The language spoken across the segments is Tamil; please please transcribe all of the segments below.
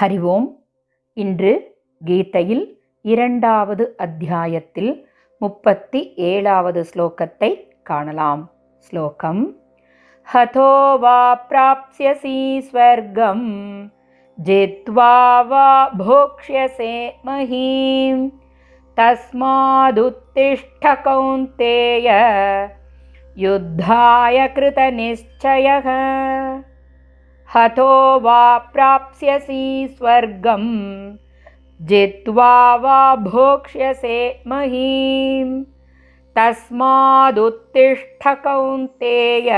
ஹரி ஓம் இன்று கீதையில் இரண்டாவது அத்தியாயத்தில் முப்பத்தி ஏழாவது ஸ்லோகத்தை காணலாம். ஸ்லோகம் ஹதோ வா பிராப்ஸ்யசி वा ஜித்வா வா போக்ஷ்யசே மஹீம் தஸ்மாதுத்திஷ்ட கௌந்தேய யுத்தாய கிருத कृतनिश्चयः। हतो वा प्राप्स्यसि स्वर्गं जित्वा वा भोक्ष्यसे महीं तस्मादुत्तिष्ठ तस्मादुत्तिष्ठकौन्तेय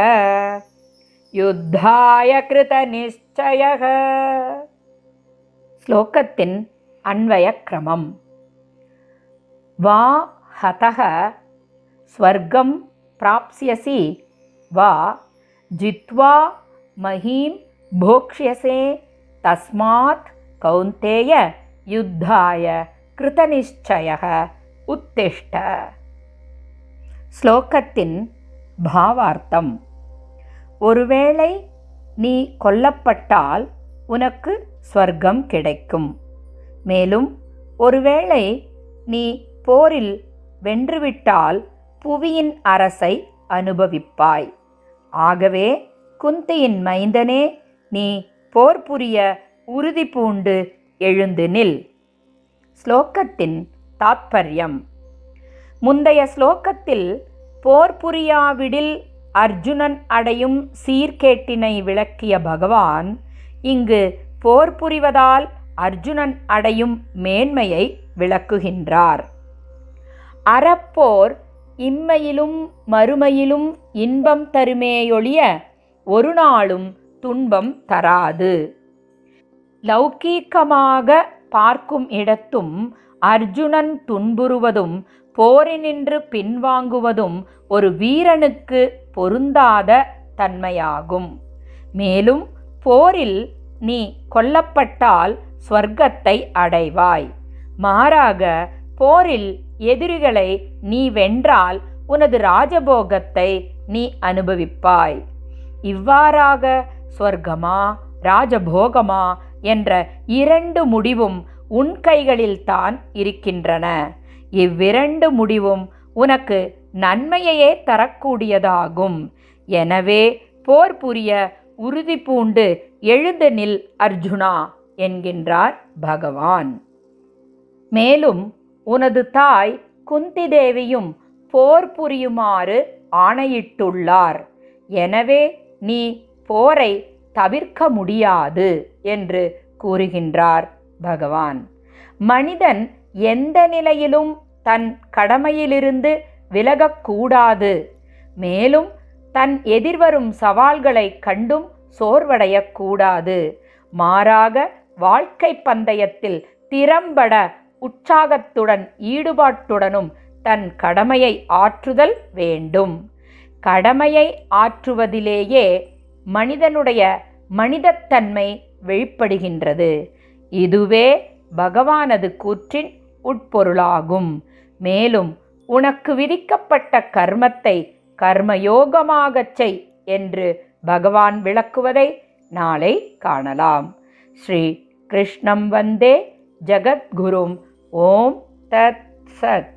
युद्धाय कृतनिश्चयः। श्लोकस्ति अन्वयक्रमम्। वा हतः स्वर्गं प्राप्स्यसि वा जित्वा महीं போக்ஷ்யசே தஸ்மாத் கௌந்தேய யுத்தாய கிருதநிச்சய உத்திஷ்ட. ஸ்லோகத்தின் பாவார்த்தம். ஒருவேளை நீ கொல்லப்பட்டால் உனக்கு ஸ்வர்க்கம் கிடைக்கும். மேலும் ஒருவேளை நீ போரில் வென்றுவிட்டால் புவியின் அரசை அனுபவிப்பாய். ஆகவே குந்தியின் மைந்தனே நீ போர் புரிய உறுதி பூண்டு எழுந்து நில். ஸ்லோகத்தின் தாத்பரியம். முந்தைய ஸ்லோகத்தில் போர் புரியாவிடில் அர்ஜுனன் அடையும் சீர்கேட்டினை விளக்கிய பகவான் இங்கு போர் புரிவதால் அர்ஜுனன் அடையும் மேன்மையை விளக்குகின்றார். அறப்போர் இம்மையிலும் மறுமையிலும் இன்பம் தருமேயொழிய ஒரு நாளும் துன்பம் தராது. லௌகீகமாக பார்க்கும் இடத்தும் அர்ஜுனன் துன்புறுவதும் போரினின்று பின்வாங்குவதும் ஒரு வீரனுக்கு பொருந்தாத தன்மையாகும். மேலும் போரில் நீ கொல்லப்பட்டால் ஸ்வர்க்கத்தை அடைவாய். மாறாக போரில் எதிரிகளை நீ வென்றால் உனது ராஜபோகத்தை நீ அனுபவிப்பாய். இவ்வாறாக ஸ்வர்க்கமா ராஜபோகமா என்ற இரண்டு முடிவும் உன் கைகளில்தான் இருக்கின்றன. இவ்விரண்டு முடிவும் உனக்கு நன்மையையே தரக்கூடியதாகும். எனவே போர் புரிய உறுதி பூண்டு எழுந்து நில் அர்ஜுனா என்கின்றார் பகவான். மேலும் உனது தாய் குந்தி தேவியும் போர் புரியுமாறு ஆணையிட்டுள்ளார். எனவே நீ போரை தவிர்க்க முடியாது என்று கூறுகின்றார் பகவான். மனிதன் எந்த நிலையிலும் தன் கடமையிலிருந்து விலகக்கூடாது. மேலும் தன் எதிர்வரும் சவால்களை கண்டும் சோர்வடையக்கூடாது. மாறாக வாழ்க்கை பந்தயத்தில் திறம்பட உற்சாகத்துடன் ஈடுபாட்டுடனும் தன் கடமையை ஆற்றுதல் வேண்டும். கடமையை ஆற்றுவதிலேயே மனிதனுடைய மனிதத்தன்மை வெளிப்படுகின்றது. இதுவே பகவானது கூற்றின் உட்பொருளாகும். மேலும் உனக்கு விதிக்கப்பட்ட கர்மத்தை கர்மயோகமாகச் செய் என்று பகவான் விளக்குவதை நாளை காணலாம். ஸ்ரீ கிருஷ்ணம் வந்தே ஜகத்குரும். ஓம் தத் சத்.